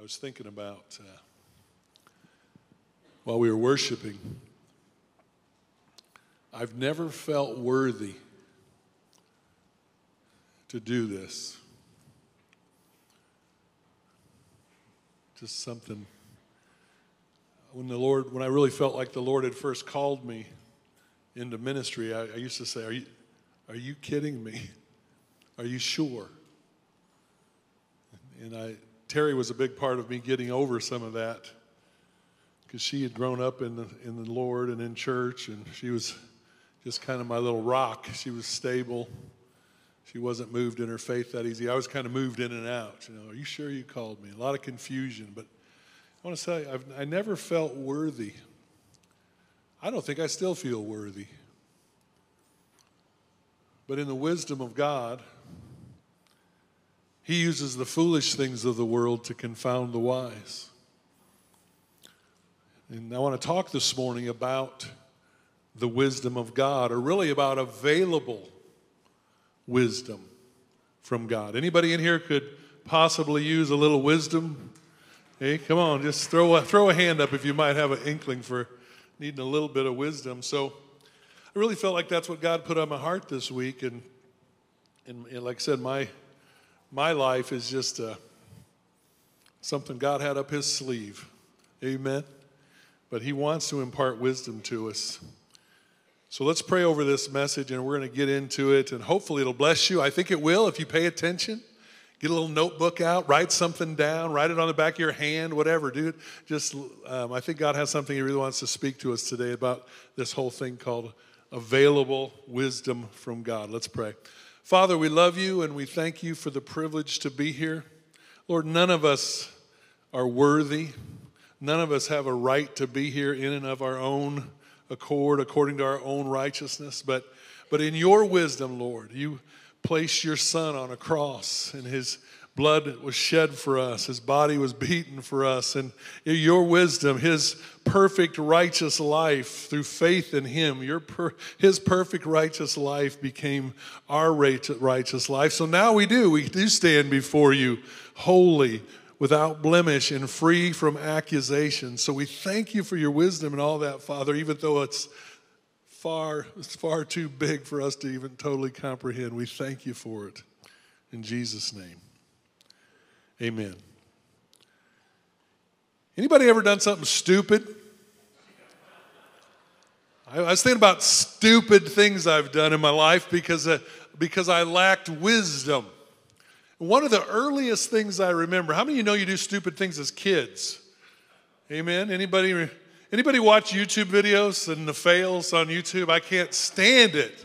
I was thinking about uh, while we were worshiping. I've never felt worthy to do this. Just something. When the Lord, when I really felt like the Lord had first called me into ministry, I, I used to say, "Are you, are you kidding me? Are you sure?" And I, Terry was a big part of me getting over some of that because she had grown up in the, in the Lord and in church, and she was just kind of my little rock. She was stable. She wasn't moved in her faith that easy. I was kind of moved in and out. You know, are you sure you called me? A lot of confusion, but I want to say I've, I never felt worthy. I don't think I still feel worthy. But in the wisdom of God, He uses the foolish things of the world to confound the wise. And I want to talk this morning about the wisdom of God, or really about available wisdom from God. Anybody in here could possibly use a little wisdom? Hey, come on, just throw a, throw a hand up if you might have an inkling for needing a little bit of wisdom. So I really felt like that's what God put on my heart this week. And, and, and like I said, my, my life is just uh, something God had up his sleeve. Amen. But he wants to impart wisdom to us. So let's pray over this message and we're going to get into it and hopefully it'll bless you. I think it will if you pay attention. Get a little notebook out, write something down, write it on the back of your hand, whatever, dude. Just, um, I think God has something He really wants to speak to us today about this whole thing called available wisdom from God. Let's pray. Father, we love you and we thank you for the privilege to be here. Lord, none of us are worthy. None of us have a right to be here in and of our own accord according to our own righteousness, but, but in your wisdom, Lord, you placed your son on a cross and his blood was shed for us, his body was beaten for us, and your wisdom, his perfect righteous life through faith in him, your per, his perfect righteous life became our righteous life. So now we do, we do stand before you holy, without blemish and free from accusation. So we thank you for your wisdom and all that, Father, even though it's far, it's far too big for us to even totally comprehend. We thank you for it. In Jesus' name. Amen. Anybody ever done something stupid? I was thinking about stupid things I've done in my life because, uh, because I lacked wisdom. One of the earliest things I remember, how many of you know you do stupid things as kids? Amen. Anybody anybody watch YouTube videos and the fails on YouTube? I can't stand it.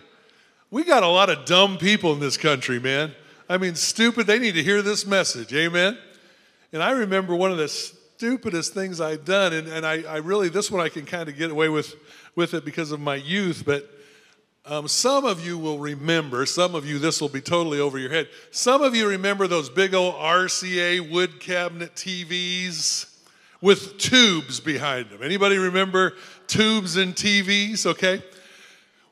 We got a lot of dumb people in this country, man. I mean, stupid. They need to hear this message. Amen. And I remember one of the stupidest things I'd done, and, and I, I really, this one I can kind of get away with, with it because of my youth, but um, some of you will remember, some of you, this will be totally over your head. Some of you remember those big old RCA wood cabinet TVs with tubes behind them. Anybody remember tubes and TVs? Okay.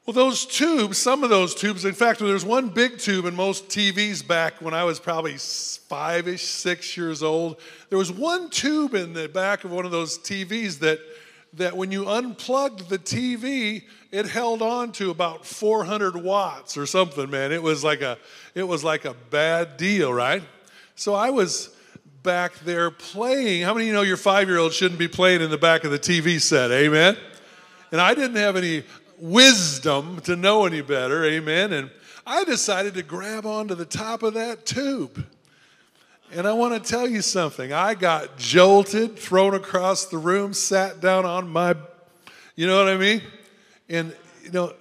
Well, those tubes, some of those tubes, in fact, there's one big tube in most TVs back when I was probably five ish, six years old. There was one tube in the back of one of those TVs that that when you unplugged the TV, it held on to about 400 watts or something, man. It was like a, it was like a bad deal, right? So I was back there playing. How many of you know your five year old shouldn't be playing in the back of the TV set? Amen. And I didn't have any wisdom to know any better. Amen. And I decided to grab onto the top of that tube. And I want to tell you something. I got jolted, thrown across the room, sat down on my, you know what I mean? And, you know,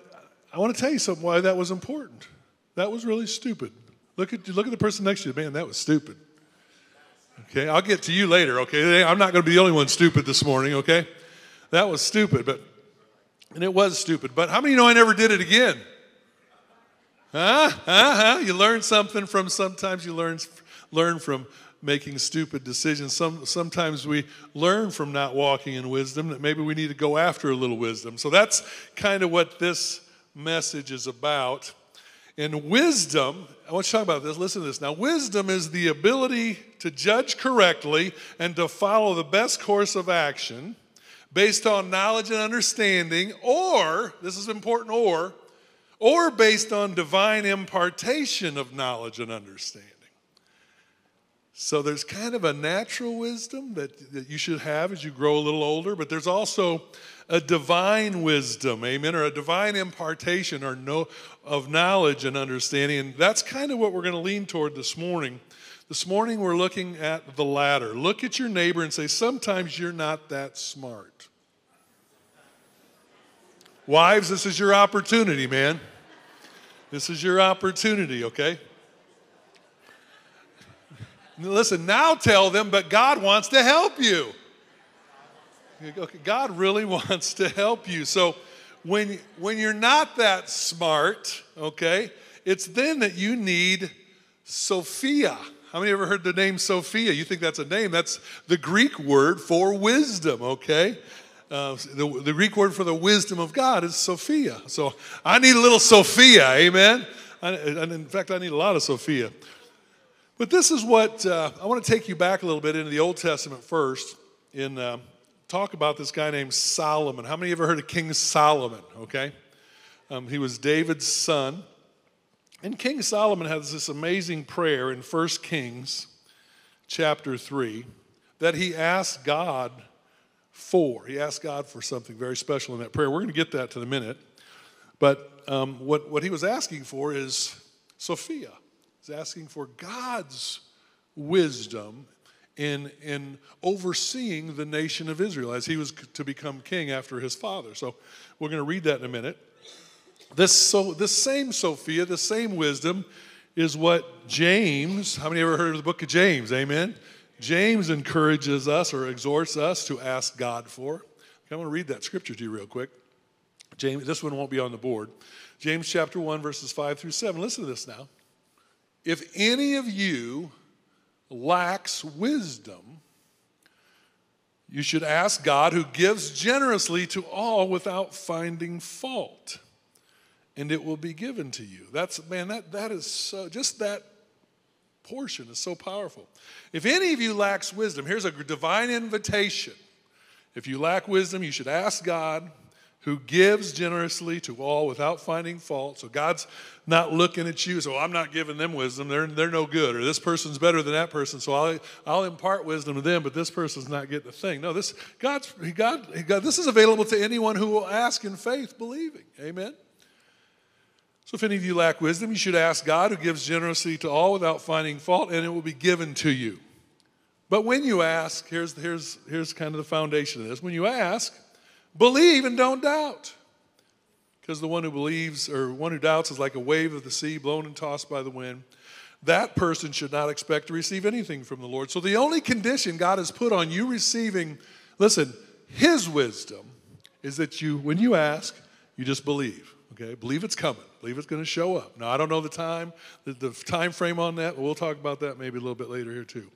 I want to tell you something why that was important. That was really stupid. Look at, look at the person next to you. Man, that was stupid. Okay, I'll get to you later, okay? I'm not going to be the only one stupid this morning, okay? That was stupid, but, and it was stupid. But how many know I never did it again? Huh? Huh? Huh? You learn something from sometimes you learn learn from making stupid decisions. Some, sometimes we learn from not walking in wisdom that maybe we need to go after a little wisdom. So that's kind of what this message is about. And wisdom, I want to talk about this. Listen to this. Now, wisdom is the ability to judge correctly and to follow the best course of action based on knowledge and understanding, or, this is important, or, or based on divine impartation of knowledge and understanding. So there's kind of a natural wisdom that, that you should have as you grow a little older, but there's also a divine wisdom, amen, or a divine impartation or no, of knowledge and understanding. And that's kind of what we're going to lean toward this morning. This morning we're looking at the latter. Look at your neighbor and say, Sometimes you're not that smart. Wives, this is your opportunity, man. This is your opportunity, okay? Listen, now tell them, but God wants to help you. Okay, God really wants to help you. So when, when you're not that smart, okay, it's then that you need Sophia. How many ever heard the name Sophia? You think that's a name? That's the Greek word for wisdom, okay? Uh, the, the Greek word for the wisdom of God is Sophia. So I need a little Sophia, amen? I, and in fact, I need a lot of Sophia. But this is what uh, I want to take you back a little bit into the Old Testament first in uh, talk about this guy named Solomon. How many ever heard of King Solomon? Okay. Um, he was David's son. And King Solomon has this amazing prayer in 1 Kings chapter 3 that he asked God for. He asked God for something very special in that prayer. We're going to get that to the minute. But um, what, what he was asking for is Sophia. He's asking for God's wisdom in, in overseeing the nation of Israel as he was to become king after his father. So we're going to read that in a minute. This, so, this same Sophia, the same wisdom, is what James, how many ever heard of the book of James? Amen? James encourages us or exhorts us to ask God for. Okay, I want to read that scripture to you real quick. James, this one won't be on the board. James chapter 1, verses 5 through 7. Listen to this now. If any of you lacks wisdom, you should ask God who gives generously to all without finding fault, and it will be given to you. That's, man, that, that is so, just that portion is so powerful. If any of you lacks wisdom, here's a divine invitation. If you lack wisdom, you should ask God who gives generously to all without finding fault. So God's not looking at you, so I'm not giving them wisdom. They're, they're no good. Or this person's better than that person, so I'll, I'll impart wisdom to them, but this person's not getting a thing. No, this God's God, God, this is available to anyone who will ask in faith, believing. Amen. So if any of you lack wisdom, you should ask God who gives generously to all without finding fault, and it will be given to you. But when you ask, here's, here's, here's kind of the foundation of this. When you ask, Believe and don't doubt. Because the one who believes or one who doubts is like a wave of the sea blown and tossed by the wind. That person should not expect to receive anything from the Lord. So the only condition God has put on you receiving, listen, His wisdom is that you, when you ask, you just believe. Okay, believe it's coming. Believe it's going to show up. Now I don't know the time, the, the time frame on that. But we'll talk about that maybe a little bit later here too.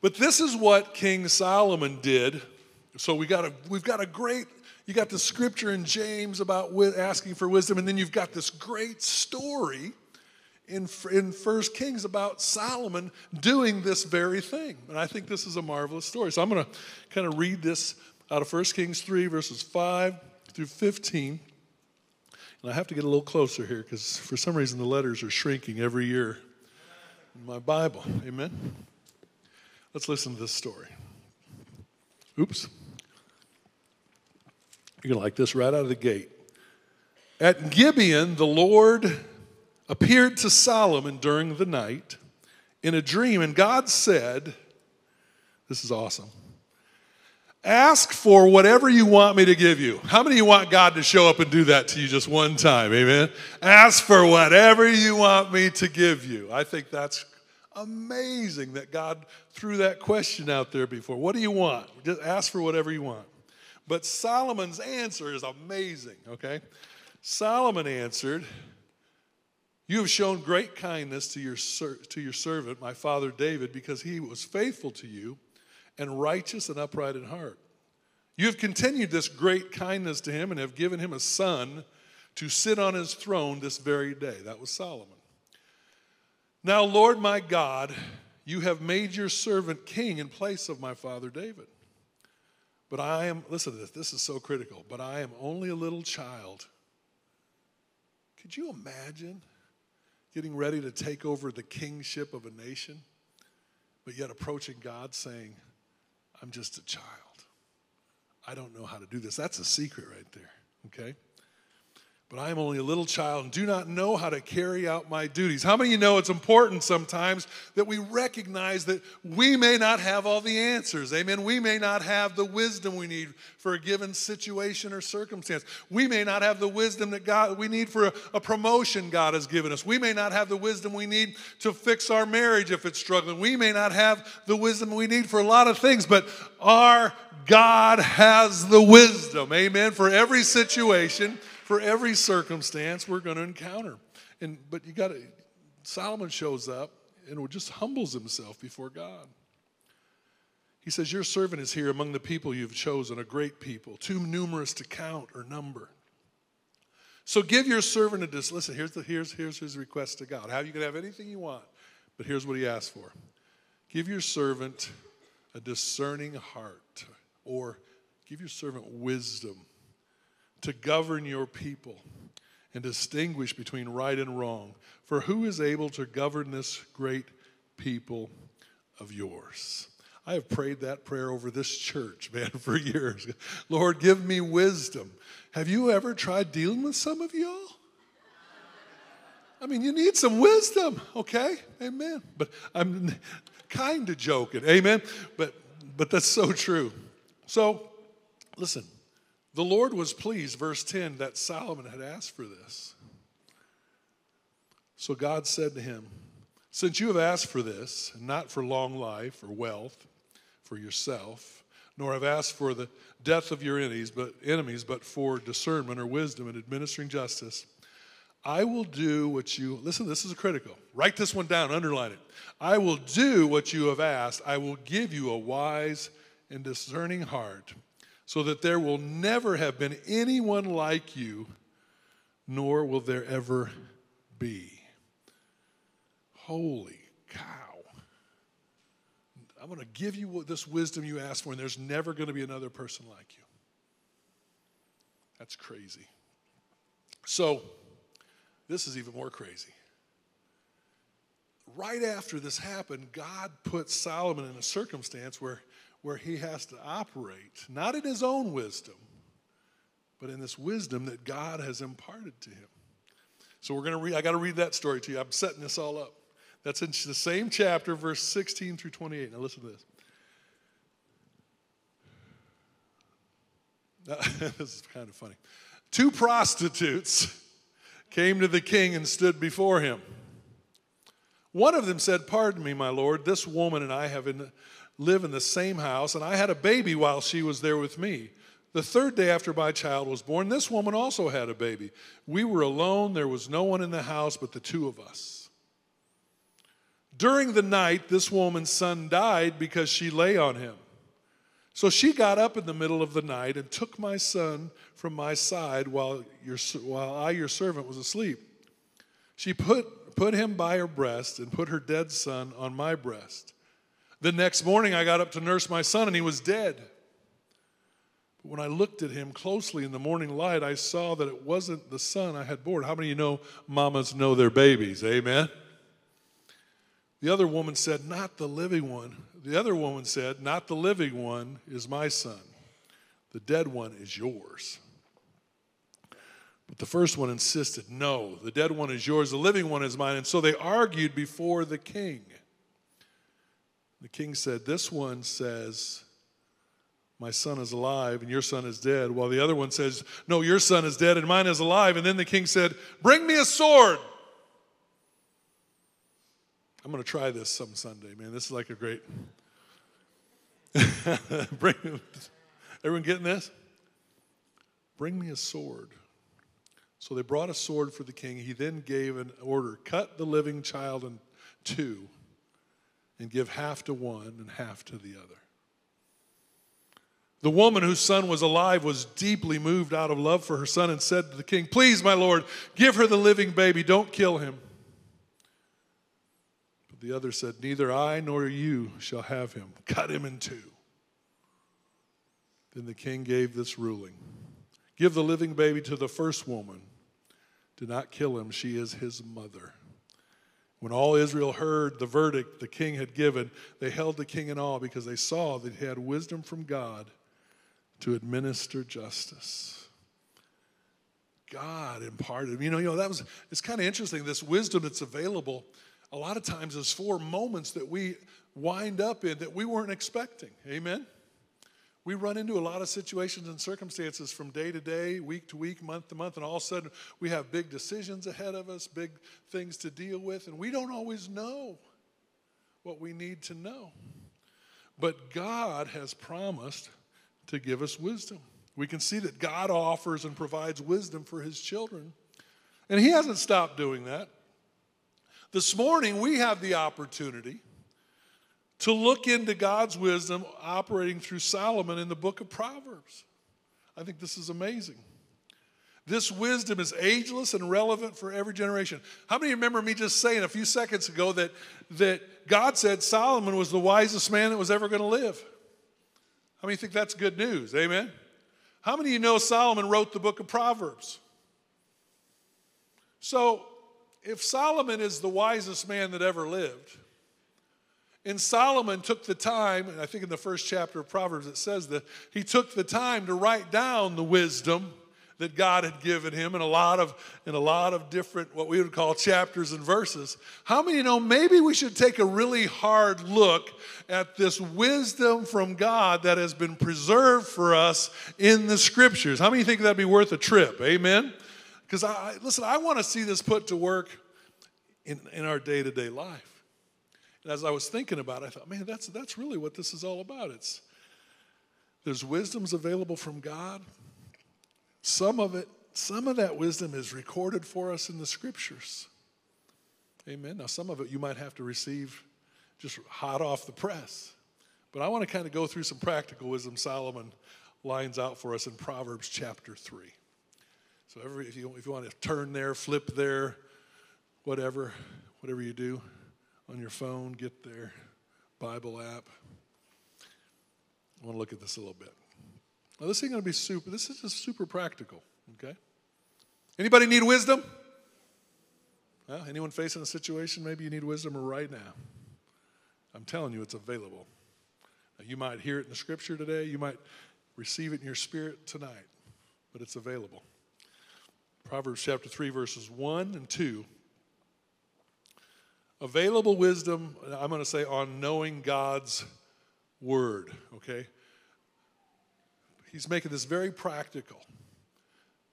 But this is what King Solomon did so we got a, we've got a great, you got the scripture in James about asking for wisdom, and then you've got this great story in, in First Kings about Solomon doing this very thing. And I think this is a marvelous story. So I'm going to kind of read this out of First Kings 3, verses 5 through 15. And I have to get a little closer here because for some reason the letters are shrinking every year in my Bible. Amen? Let's listen to this story. Oops. You're going to like this right out of the gate. At Gibeon, the Lord appeared to Solomon during the night in a dream, and God said, This is awesome. Ask for whatever you want me to give you. How many of you want God to show up and do that to you just one time? Amen. Ask for whatever you want me to give you. I think that's amazing that God threw that question out there before. What do you want? Just ask for whatever you want. But Solomon's answer is amazing, okay? Solomon answered, You have shown great kindness to your, to your servant, my father David, because he was faithful to you and righteous and upright in heart. You have continued this great kindness to him and have given him a son to sit on his throne this very day. That was Solomon. Now, Lord my God, you have made your servant king in place of my father David. But I am, listen to this, this is so critical, but I am only a little child. Could you imagine getting ready to take over the kingship of a nation, but yet approaching God saying, I'm just a child? I don't know how to do this. That's a secret right there, okay? But I am only a little child and do not know how to carry out my duties. How many of you know it's important sometimes that we recognize that we may not have all the answers? Amen. We may not have the wisdom we need for a given situation or circumstance. We may not have the wisdom that God we need for a, a promotion God has given us. We may not have the wisdom we need to fix our marriage if it's struggling. We may not have the wisdom we need for a lot of things, but our God has the wisdom. Amen. For every situation for every circumstance we're going to encounter. And but you got to Solomon shows up and just humbles himself before God. He says, Your servant is here among the people you've chosen, a great people, too numerous to count or number. So give your servant a dis. Listen, here's, the, here's, here's his request to God. How you can have anything you want, but here's what he asked for give your servant a discerning heart, or give your servant wisdom to govern your people and distinguish between right and wrong. For who is able to govern this great people of yours? I have prayed that prayer over this church, man, for years. Lord, give me wisdom. Have you ever tried dealing with some of y'all? I mean, you need some wisdom, okay? Amen. But I'm kind of joking, amen? But but that's so true. So, listen, the Lord was pleased, verse 10, that Solomon had asked for this. So God said to him, Since you have asked for this, not for long life or wealth for yourself, nor have asked for the death of your enemies, but enemies, but for discernment or wisdom in administering justice, I will do what you listen, this is critical. Write this one down, underline it. I will do what you have asked. I will give you a wise and discerning heart so that there will never have been anyone like you, nor will there ever be. Holy cow. I'm going to give you this wisdom you asked for, and there's never going to be another person like you. That's crazy. So, this is even more crazy. Right after this happened, God put Solomon in a circumstance where where he has to operate, not in his own wisdom, but in this wisdom that God has imparted to him. So we're going to read, I got to read that story to you. I'm setting this all up. That's in the same chapter, verse 16 through 28. Now listen to this. This is kind of funny. Two prostitutes came to the king and stood before him. One of them said, Pardon me, my lord, this woman and I have in, live in the same house, and I had a baby while she was there with me. The third day after my child was born, this woman also had a baby. We were alone, there was no one in the house but the two of us. During the night, this woman's son died because she lay on him. So she got up in the middle of the night and took my son from my side while, your, while I, your servant, was asleep. She put, put him by her breast and put her dead son on my breast. The next morning, I got up to nurse my son, and he was dead. But when I looked at him closely in the morning light, I saw that it wasn't the son I had born. How many of you know mamas know their babies? Amen. The other woman said, Not the living one. The other woman said, Not the living one is my son. The dead one is yours. But the first one insisted, No, the dead one is yours, the living one is mine. And so they argued before the king. The king said, This one says, My son is alive and your son is dead, while the other one says, No, your son is dead and mine is alive. And then the king said, Bring me a sword. I'm going to try this some Sunday, man. This is like a great. Bring, everyone getting this? Bring me a sword. So they brought a sword for the king. He then gave an order cut the living child in two and give half to one and half to the other. The woman whose son was alive was deeply moved out of love for her son and said to the king, Please, my lord, give her the living baby, don't kill him. But the other said, Neither I nor you shall have him. Cut him in two. Then the king gave this ruling Give the living baby to the first woman. Do not kill him, she is his mother. When all Israel heard the verdict the king had given, they held the king in awe because they saw that he had wisdom from God to administer justice. God imparted. You know, you know that was it's kind of interesting. This wisdom that's available, a lot of times is for moments that we wind up in that we weren't expecting. Amen. We run into a lot of situations and circumstances from day to day, week to week, month to month, and all of a sudden we have big decisions ahead of us, big things to deal with, and we don't always know what we need to know. But God has promised to give us wisdom. We can see that God offers and provides wisdom for his children. And he hasn't stopped doing that. This morning, we have the opportunity to look into God's wisdom operating through Solomon in the book of Proverbs. I think this is amazing. This wisdom is ageless and relevant for every generation. How many remember me just saying a few seconds ago that, that God said Solomon was the wisest man that was ever going to live? How many think that's good news? Amen? How many of you know Solomon wrote the book of Proverbs? So, if Solomon is the wisest man that ever lived, and Solomon took the time, and I think in the first chapter of Proverbs it says that he took the time to write down the wisdom that God had given him in a lot of in a lot of different what we would call chapters and verses. How many know maybe we should take a really hard look at this wisdom from God that has been preserved for us in the scriptures? How many think that'd be worth a trip? Amen. Because I listen, I want to see this put to work in, in our day-to-day life. And as I was thinking about it, I thought, man, that's, that's really what this is all about. It's, there's wisdoms available from God. Some of it, some of that wisdom is recorded for us in the scriptures. Amen. Now, some of it you might have to receive just hot off the press. But I want to kind of go through some practical wisdom Solomon lines out for us in Proverbs chapter 3. So, every, if, you, if you want to turn there, flip there, whatever, whatever you do on your phone, get their Bible app. I want to look at this a little bit. Now, this ain't going to be super, this is just super practical, okay? Anybody need wisdom? Well, anyone facing a situation, maybe you need wisdom right now. I'm telling you, it's available. Now, you might hear it in the scripture today, you might receive it in your spirit tonight, but it's available. Proverbs chapter 3, verses 1 and 2 Available wisdom, I'm going to say, on knowing God's word, okay? He's making this very practical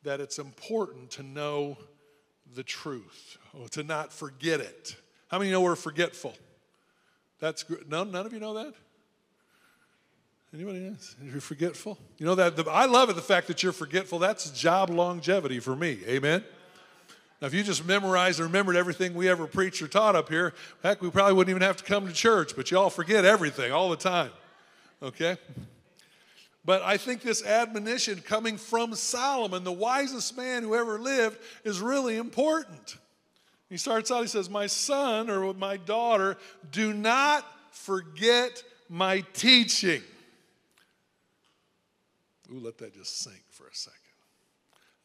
that it's important to know the truth, or to not forget it. How many know we're forgetful? That's none, none of you know that? Anybody else? You're forgetful? You know that the, I love it the fact that you're forgetful. That's job longevity for me. Amen. Now, if you just memorized and remembered everything we ever preached or taught up here, heck, we probably wouldn't even have to come to church, but you all forget everything all the time. Okay? But I think this admonition coming from Solomon, the wisest man who ever lived, is really important. He starts out, he says, My son or my daughter, do not forget my teaching. Ooh, let that just sink for a second.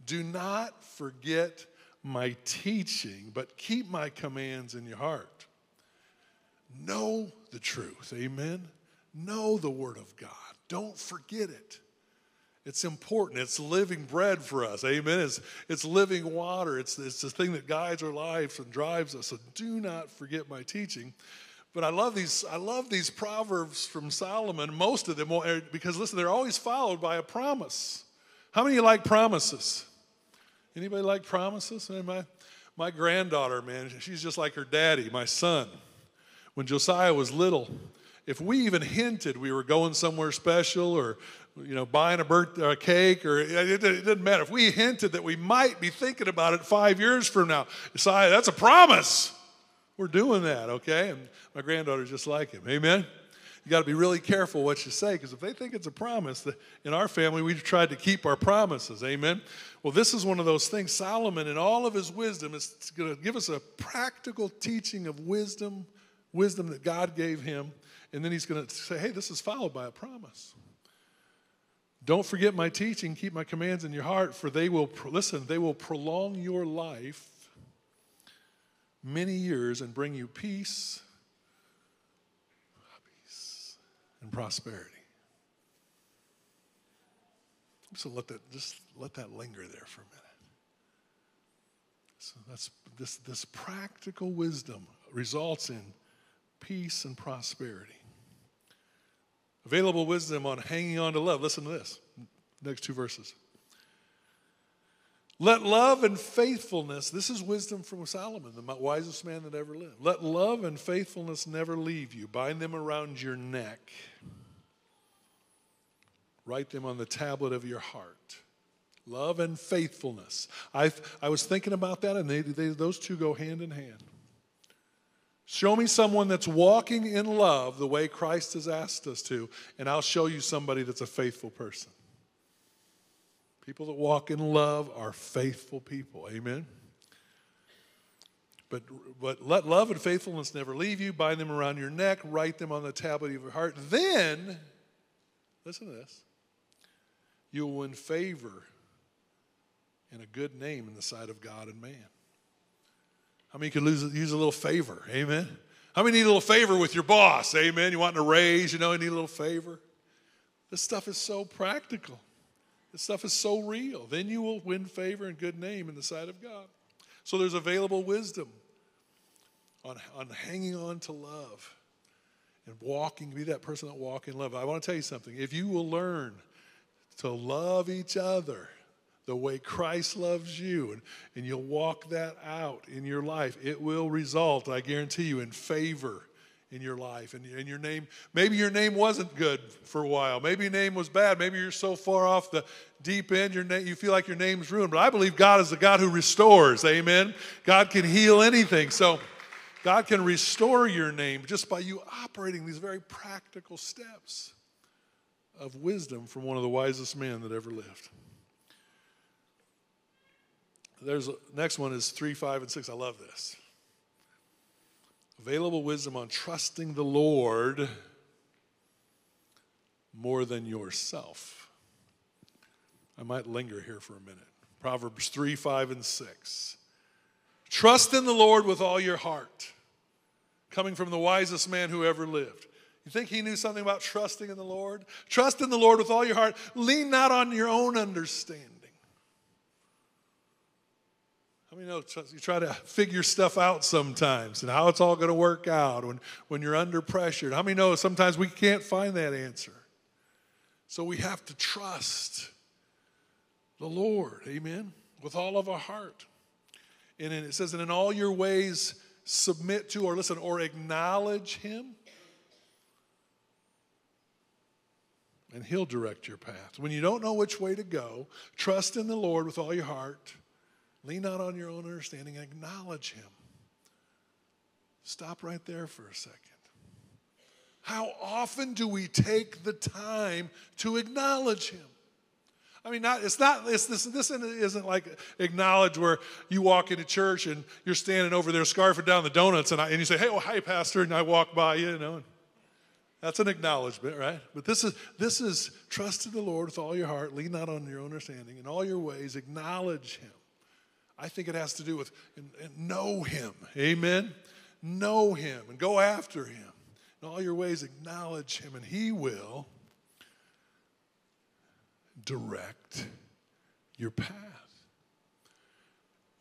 Do not forget my teaching, but keep my commands in your heart. Know the truth. Amen. Know the Word of God. Don't forget it. It's important. It's living bread for us. Amen. It's, it's living water. It's, it's the thing that guides our lives and drives us. So do not forget my teaching. But I love these, I love these proverbs from Solomon, most of them, because listen, they're always followed by a promise. How many like promises? Anybody like promises? My, my granddaughter, man, she's just like her daddy, my son. When Josiah was little, if we even hinted we were going somewhere special or you know buying a birthday a cake or it, it, it didn't matter. If we hinted that we might be thinking about it five years from now Josiah, that's a promise. We're doing that okay? And my granddaughter's just like him. Amen you got to be really careful what you say because if they think it's a promise, in our family, we've tried to keep our promises. Amen. Well, this is one of those things. Solomon, in all of his wisdom, is going to give us a practical teaching of wisdom, wisdom that God gave him. And then he's going to say, hey, this is followed by a promise. Don't forget my teaching, keep my commands in your heart, for they will, listen, they will prolong your life many years and bring you peace, peace and prosperity. So let that just let that linger there for a minute. So that's this this practical wisdom results in peace and prosperity. Available wisdom on hanging on to love. Listen to this. Next two verses. Let love and faithfulness, this is wisdom from Solomon, the wisest man that ever lived. Let love and faithfulness never leave you. Bind them around your neck. Write them on the tablet of your heart. Love and faithfulness. I, I was thinking about that, and they, they, those two go hand in hand. Show me someone that's walking in love the way Christ has asked us to, and I'll show you somebody that's a faithful person. People that walk in love are faithful people. Amen. But, but let love and faithfulness never leave you. Bind them around your neck. Write them on the tablet of your heart. Then, listen to this, you will win favor and a good name in the sight of God and man. How many could lose, use a little favor? Amen. How many need a little favor with your boss? Amen. You want a raise, you know, you need a little favor. This stuff is so practical. This stuff is so real. Then you will win favor and good name in the sight of God. So there's available wisdom on, on hanging on to love and walking, be that person that walk in love. I want to tell you something. If you will learn to love each other, the way Christ loves you, and, and you'll walk that out in your life, it will result, I guarantee you, in favor in your life. And, and your name, maybe your name wasn't good for a while. Maybe your name was bad. Maybe you're so far off the deep end, your name, you feel like your name's ruined. But I believe God is the God who restores. Amen. God can heal anything. So God can restore your name just by you operating these very practical steps of wisdom from one of the wisest men that ever lived. There's next one is three, five, and six. I love this. Available wisdom on trusting the Lord more than yourself. I might linger here for a minute. Proverbs 3, 5, and 6. Trust in the Lord with all your heart, coming from the wisest man who ever lived. You think he knew something about trusting in the Lord? Trust in the Lord with all your heart. Lean not on your own understanding. I mean, you, know, you try to figure stuff out sometimes and how it's all going to work out when, when you're under pressure. How many know sometimes we can't find that answer? So we have to trust the Lord, amen, with all of our heart. And it says, and in all your ways submit to, or listen, or acknowledge Him, and He'll direct your path. When you don't know which way to go, trust in the Lord with all your heart Lean not on your own understanding, acknowledge Him. Stop right there for a second. How often do we take the time to acknowledge Him? I mean, not, it's not, it's, this, this isn't like acknowledge where you walk into church and you're standing over there scarfing down the donuts and, I, and you say, hey, well, hi, Pastor, and I walk by you, you know. That's an acknowledgement, right? But this is, this is trust in the Lord with all your heart, lean not on your own understanding, in all your ways, acknowledge Him. I think it has to do with and, and know Him. Amen. Know Him and go after Him. In all your ways, acknowledge Him, and He will direct your path.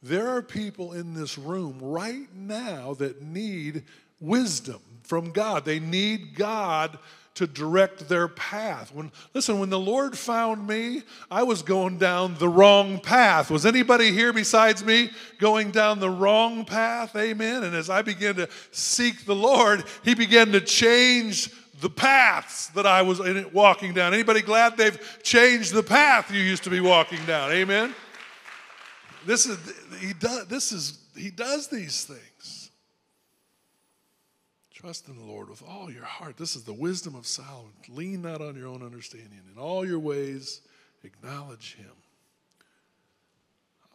There are people in this room right now that need wisdom from God. They need God to direct their path. When listen, when the Lord found me, I was going down the wrong path. Was anybody here besides me going down the wrong path? Amen. And as I began to seek the Lord, he began to change the paths that I was walking down. Anybody glad they've changed the path you used to be walking down? Amen. This is he does this is he does these things. Trust in the Lord with all your heart. This is the wisdom of Solomon. Lean not on your own understanding. In all your ways, acknowledge him.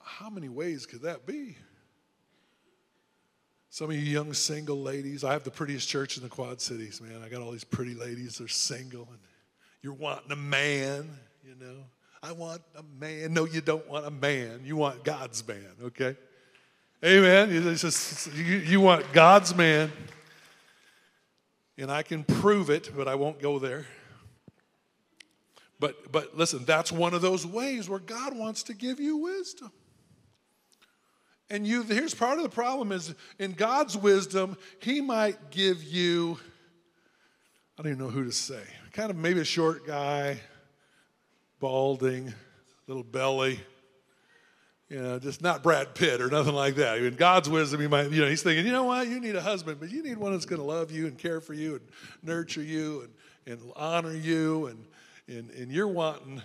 How many ways could that be? Some of you young single ladies, I have the prettiest church in the Quad Cities, man. I got all these pretty ladies, they're single, and you're wanting a man, you know. I want a man. No, you don't want a man. You want God's man, okay? Amen. It's just, you, you want God's man. And I can prove it, but I won't go there. But, but listen, that's one of those ways where God wants to give you wisdom. And you, here's part of the problem is in God's wisdom, He might give you, I don't even know who to say, kind of maybe a short guy, balding, little belly, you know, just not Brad Pitt or nothing like that. In God's wisdom, he might, you know, he's thinking, you know what, you need a husband, but you need one that's going to love you and care for you and nurture you and, and honor you. And, and, and you're wanting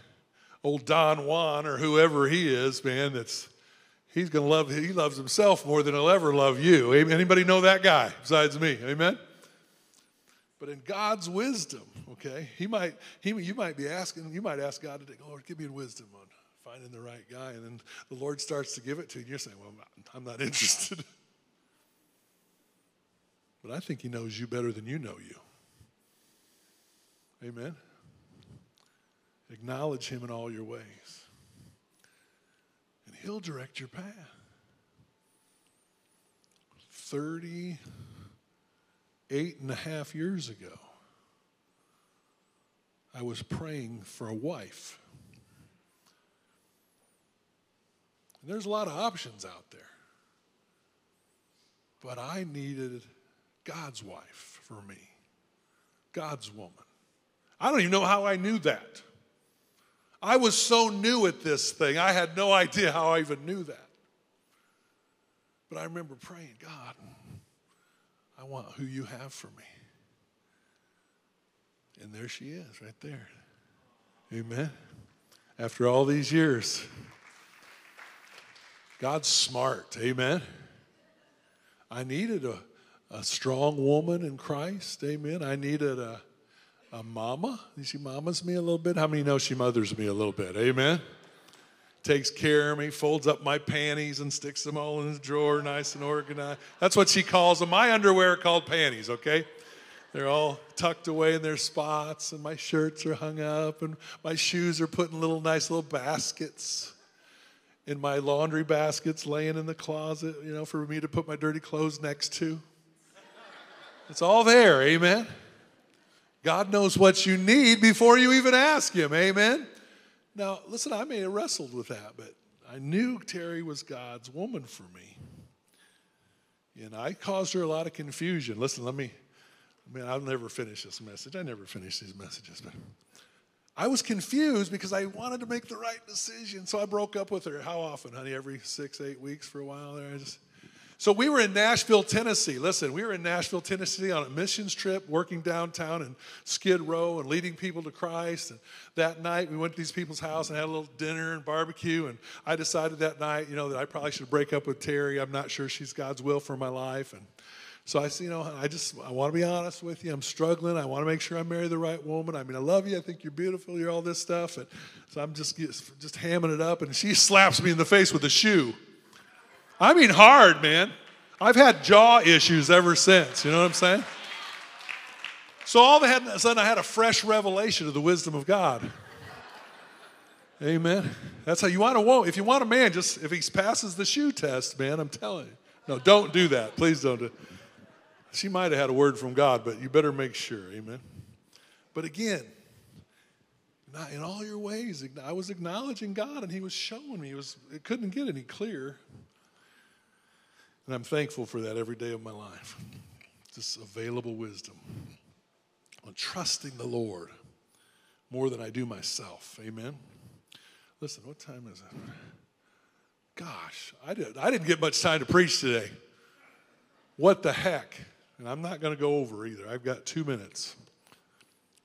old Don Juan or whoever he is, man, that's, he's going to love, he loves himself more than he'll ever love you. Anybody know that guy besides me? Amen? But in God's wisdom, okay, he might, he, you might be asking, you might ask God today, Lord, give me wisdom on finding the right guy. And then the Lord starts to give it to you, and you're saying, Well, I'm not interested. but I think He knows you better than you know you. Amen. Acknowledge Him in all your ways, and He'll direct your path. 38 and a half years ago, I was praying for a wife. And there's a lot of options out there. But I needed God's wife for me, God's woman. I don't even know how I knew that. I was so new at this thing, I had no idea how I even knew that. But I remember praying, God, I want who you have for me. And there she is, right there. Amen. After all these years. God's smart. Amen. I needed a, a strong woman in Christ. Amen. I needed a, a mama. She mamas me a little bit. How many know she mothers me a little bit? Amen. Takes care of me, folds up my panties and sticks them all in the drawer, nice and organized. That's what she calls them. My underwear are called panties, okay? They're all tucked away in their spots, and my shirts are hung up, and my shoes are put in little nice little baskets in my laundry baskets laying in the closet, you know, for me to put my dirty clothes next to. It's all there, amen. God knows what you need before you even ask Him, amen. Now, listen, I may have wrestled with that, but I knew Terry was God's woman for me. And I caused her a lot of confusion. Listen, let me, I mean, I'll never finish this message. I never finish these messages, but I was confused because I wanted to make the right decision. So I broke up with her. How often, honey? Every six, eight weeks for a while there. I just so we were in Nashville, Tennessee. Listen, we were in Nashville, Tennessee on a missions trip, working downtown in Skid Row and leading people to Christ. And that night we went to these people's house and had a little dinner and barbecue. And I decided that night, you know, that I probably should break up with Terry. I'm not sure she's God's will for my life. And so I said, you know, I just I want to be honest with you. I'm struggling. I want to make sure I marry the right woman. I mean, I love you. I think you're beautiful. You're all this stuff. And so I'm just just hamming it up, and she slaps me in the face with a shoe. I mean, hard, man. I've had jaw issues ever since. You know what I'm saying? So all of a sudden, I had a fresh revelation of the wisdom of God. Amen. That's how you want a woman. If you want a man, just if he passes the shoe test, man, I'm telling you. No, don't do that. Please don't do. She might have had a word from God, but you better make sure. Amen. But again, in all your ways, I was acknowledging God and He was showing me. It, was, it couldn't get any clearer. And I'm thankful for that every day of my life. Just available wisdom on trusting the Lord more than I do myself. Amen. Listen, what time is it? Gosh, I, did, I didn't get much time to preach today. What the heck? And I'm not going to go over either. I've got two minutes.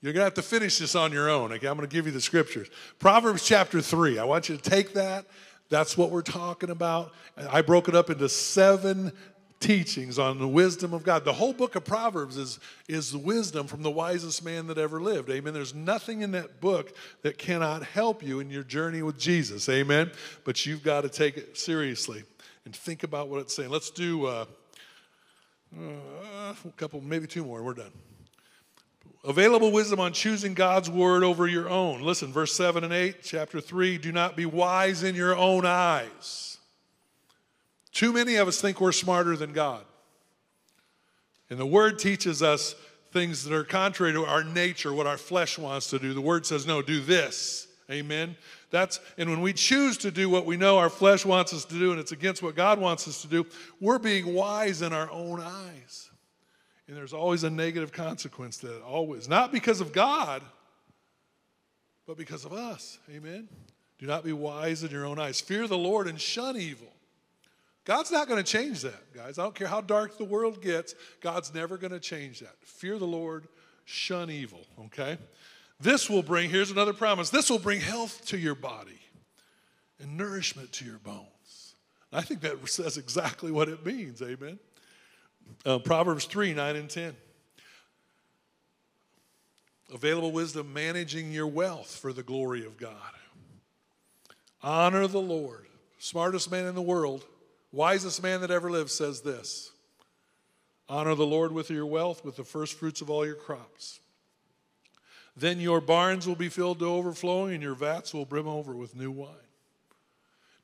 You're going to have to finish this on your own. Okay, I'm going to give you the scriptures. Proverbs chapter 3. I want you to take that. That's what we're talking about. I broke it up into seven teachings on the wisdom of God. The whole book of Proverbs is, is the wisdom from the wisest man that ever lived. Amen. There's nothing in that book that cannot help you in your journey with Jesus. Amen. But you've got to take it seriously and think about what it's saying. Let's do uh, uh, a couple, maybe two more, we're done. Available wisdom on choosing God's word over your own. Listen, verse 7 and 8, chapter 3 do not be wise in your own eyes. Too many of us think we're smarter than God. And the word teaches us things that are contrary to our nature, what our flesh wants to do. The word says, no, do this. Amen. That's and when we choose to do what we know our flesh wants us to do and it's against what God wants us to do, we're being wise in our own eyes. And there's always a negative consequence to that, always. Not because of God, but because of us. Amen. Do not be wise in your own eyes. Fear the Lord and shun evil. God's not going to change that, guys. I don't care how dark the world gets, God's never going to change that. Fear the Lord, shun evil, okay? This will bring, here's another promise this will bring health to your body and nourishment to your bones. I think that says exactly what it means, amen. Uh, Proverbs 3 9 and 10. Available wisdom, managing your wealth for the glory of God. Honor the Lord. Smartest man in the world, wisest man that ever lived says this Honor the Lord with your wealth, with the first fruits of all your crops. Then your barns will be filled to overflowing, and your vats will brim over with new wine.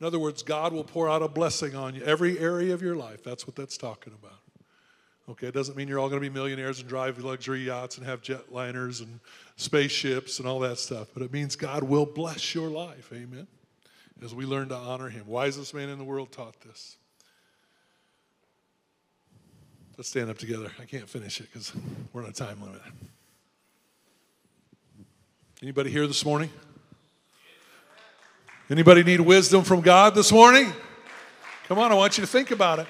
In other words, God will pour out a blessing on you, every area of your life. That's what that's talking about. Okay, it doesn't mean you're all going to be millionaires and drive luxury yachts and have jetliners and spaceships and all that stuff, but it means God will bless your life. Amen. As we learn to honor Him. Wisest man in the world taught this. Let's stand up together. I can't finish it because we're on a time limit. Anybody here this morning? Anybody need wisdom from God this morning? Come on, I want you to think about it.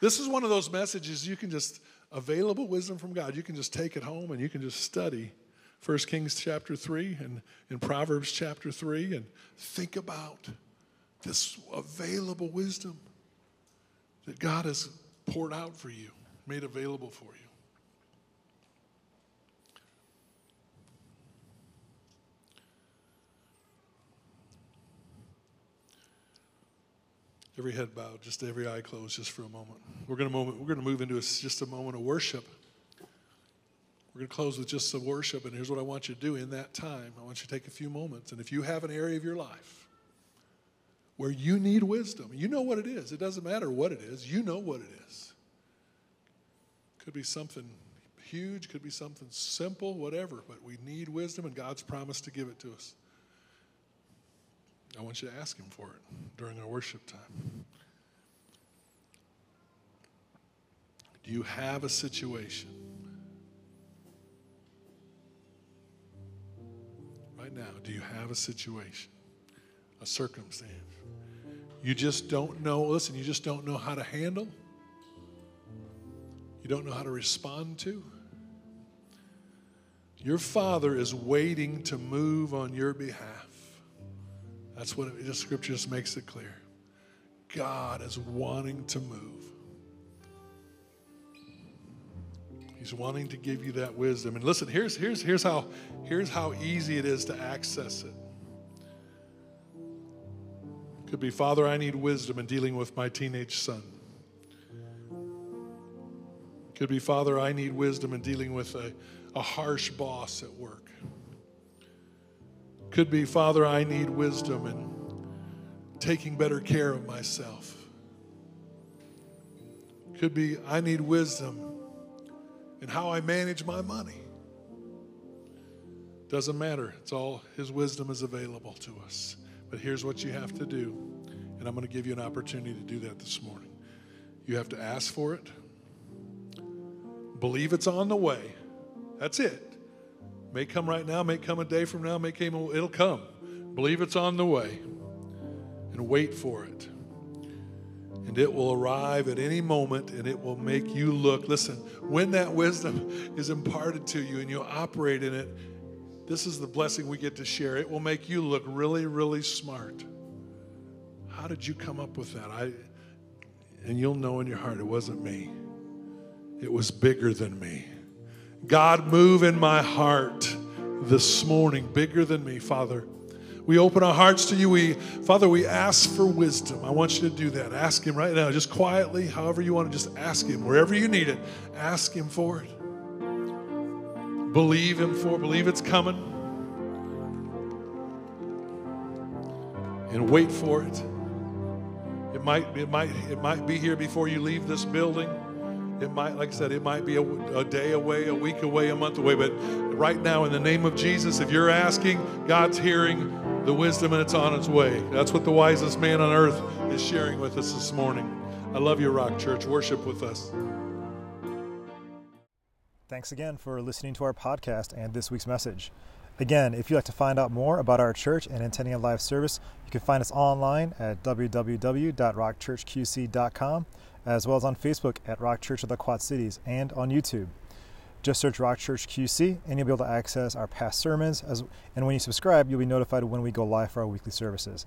This is one of those messages you can just, available wisdom from God, you can just take it home and you can just study 1 Kings chapter 3 and in Proverbs chapter 3 and think about this available wisdom that God has poured out for you, made available for you. Every head bowed, just every eye closed, just for a moment. We're going to move, we're going to move into a, just a moment of worship. We're going to close with just some worship, and here's what I want you to do in that time. I want you to take a few moments, and if you have an area of your life where you need wisdom, you know what it is. It doesn't matter what it is, you know what it is. Could be something huge, could be something simple, whatever, but we need wisdom, and God's promised to give it to us. I want you to ask Him for it during our worship time. Do you have a situation right now? Do you have a situation, a circumstance? You just don't know, listen, you just don't know how to handle? You don't know how to respond to? Your Father is waiting to move on your behalf. That's what it, the scripture just makes it clear. God is wanting to move. He's wanting to give you that wisdom. And listen, here's, here's, here's, how, here's how easy it is to access it. Could be, Father, I need wisdom in dealing with my teenage son. Could be, Father, I need wisdom in dealing with a, a harsh boss at work. Could be, Father, I need wisdom in taking better care of myself. Could be, I need wisdom in how I manage my money. Doesn't matter. It's all His wisdom is available to us. But here's what you have to do, and I'm going to give you an opportunity to do that this morning. You have to ask for it, believe it's on the way. That's it. May come right now, may come a day from now, may come, it'll come. Believe it's on the way and wait for it. And it will arrive at any moment and it will make you look. Listen, when that wisdom is imparted to you and you operate in it, this is the blessing we get to share. It will make you look really, really smart. How did you come up with that? I, And you'll know in your heart it wasn't me, it was bigger than me. God, move in my heart this morning, bigger than me, Father. We open our hearts to you. We, Father, we ask for wisdom. I want you to do that. Ask Him right now, just quietly, however you want to just ask Him. Wherever you need it, ask Him for it. Believe Him for it. Believe it's coming. And wait for it. It might, it might, it might be here before you leave this building. It might, like I said, it might be a, a, day away, a week away, a month away. But right now, in the name of Jesus, if you're asking, God's hearing the wisdom and it's on its way. That's what the wisest man on earth is sharing with us this morning. I love you, Rock Church. Worship with us. Thanks again for listening to our podcast and this week's message. Again, if you'd like to find out more about our church and attending a live service, you can find us online at www.rockchurchqc.com as well as on Facebook at Rock Church of the Quad Cities and on YouTube. Just search Rock Church QC and you'll be able to access our past sermons. As, and when you subscribe, you'll be notified when we go live for our weekly services.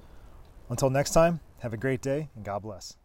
Until next time, have a great day and God bless.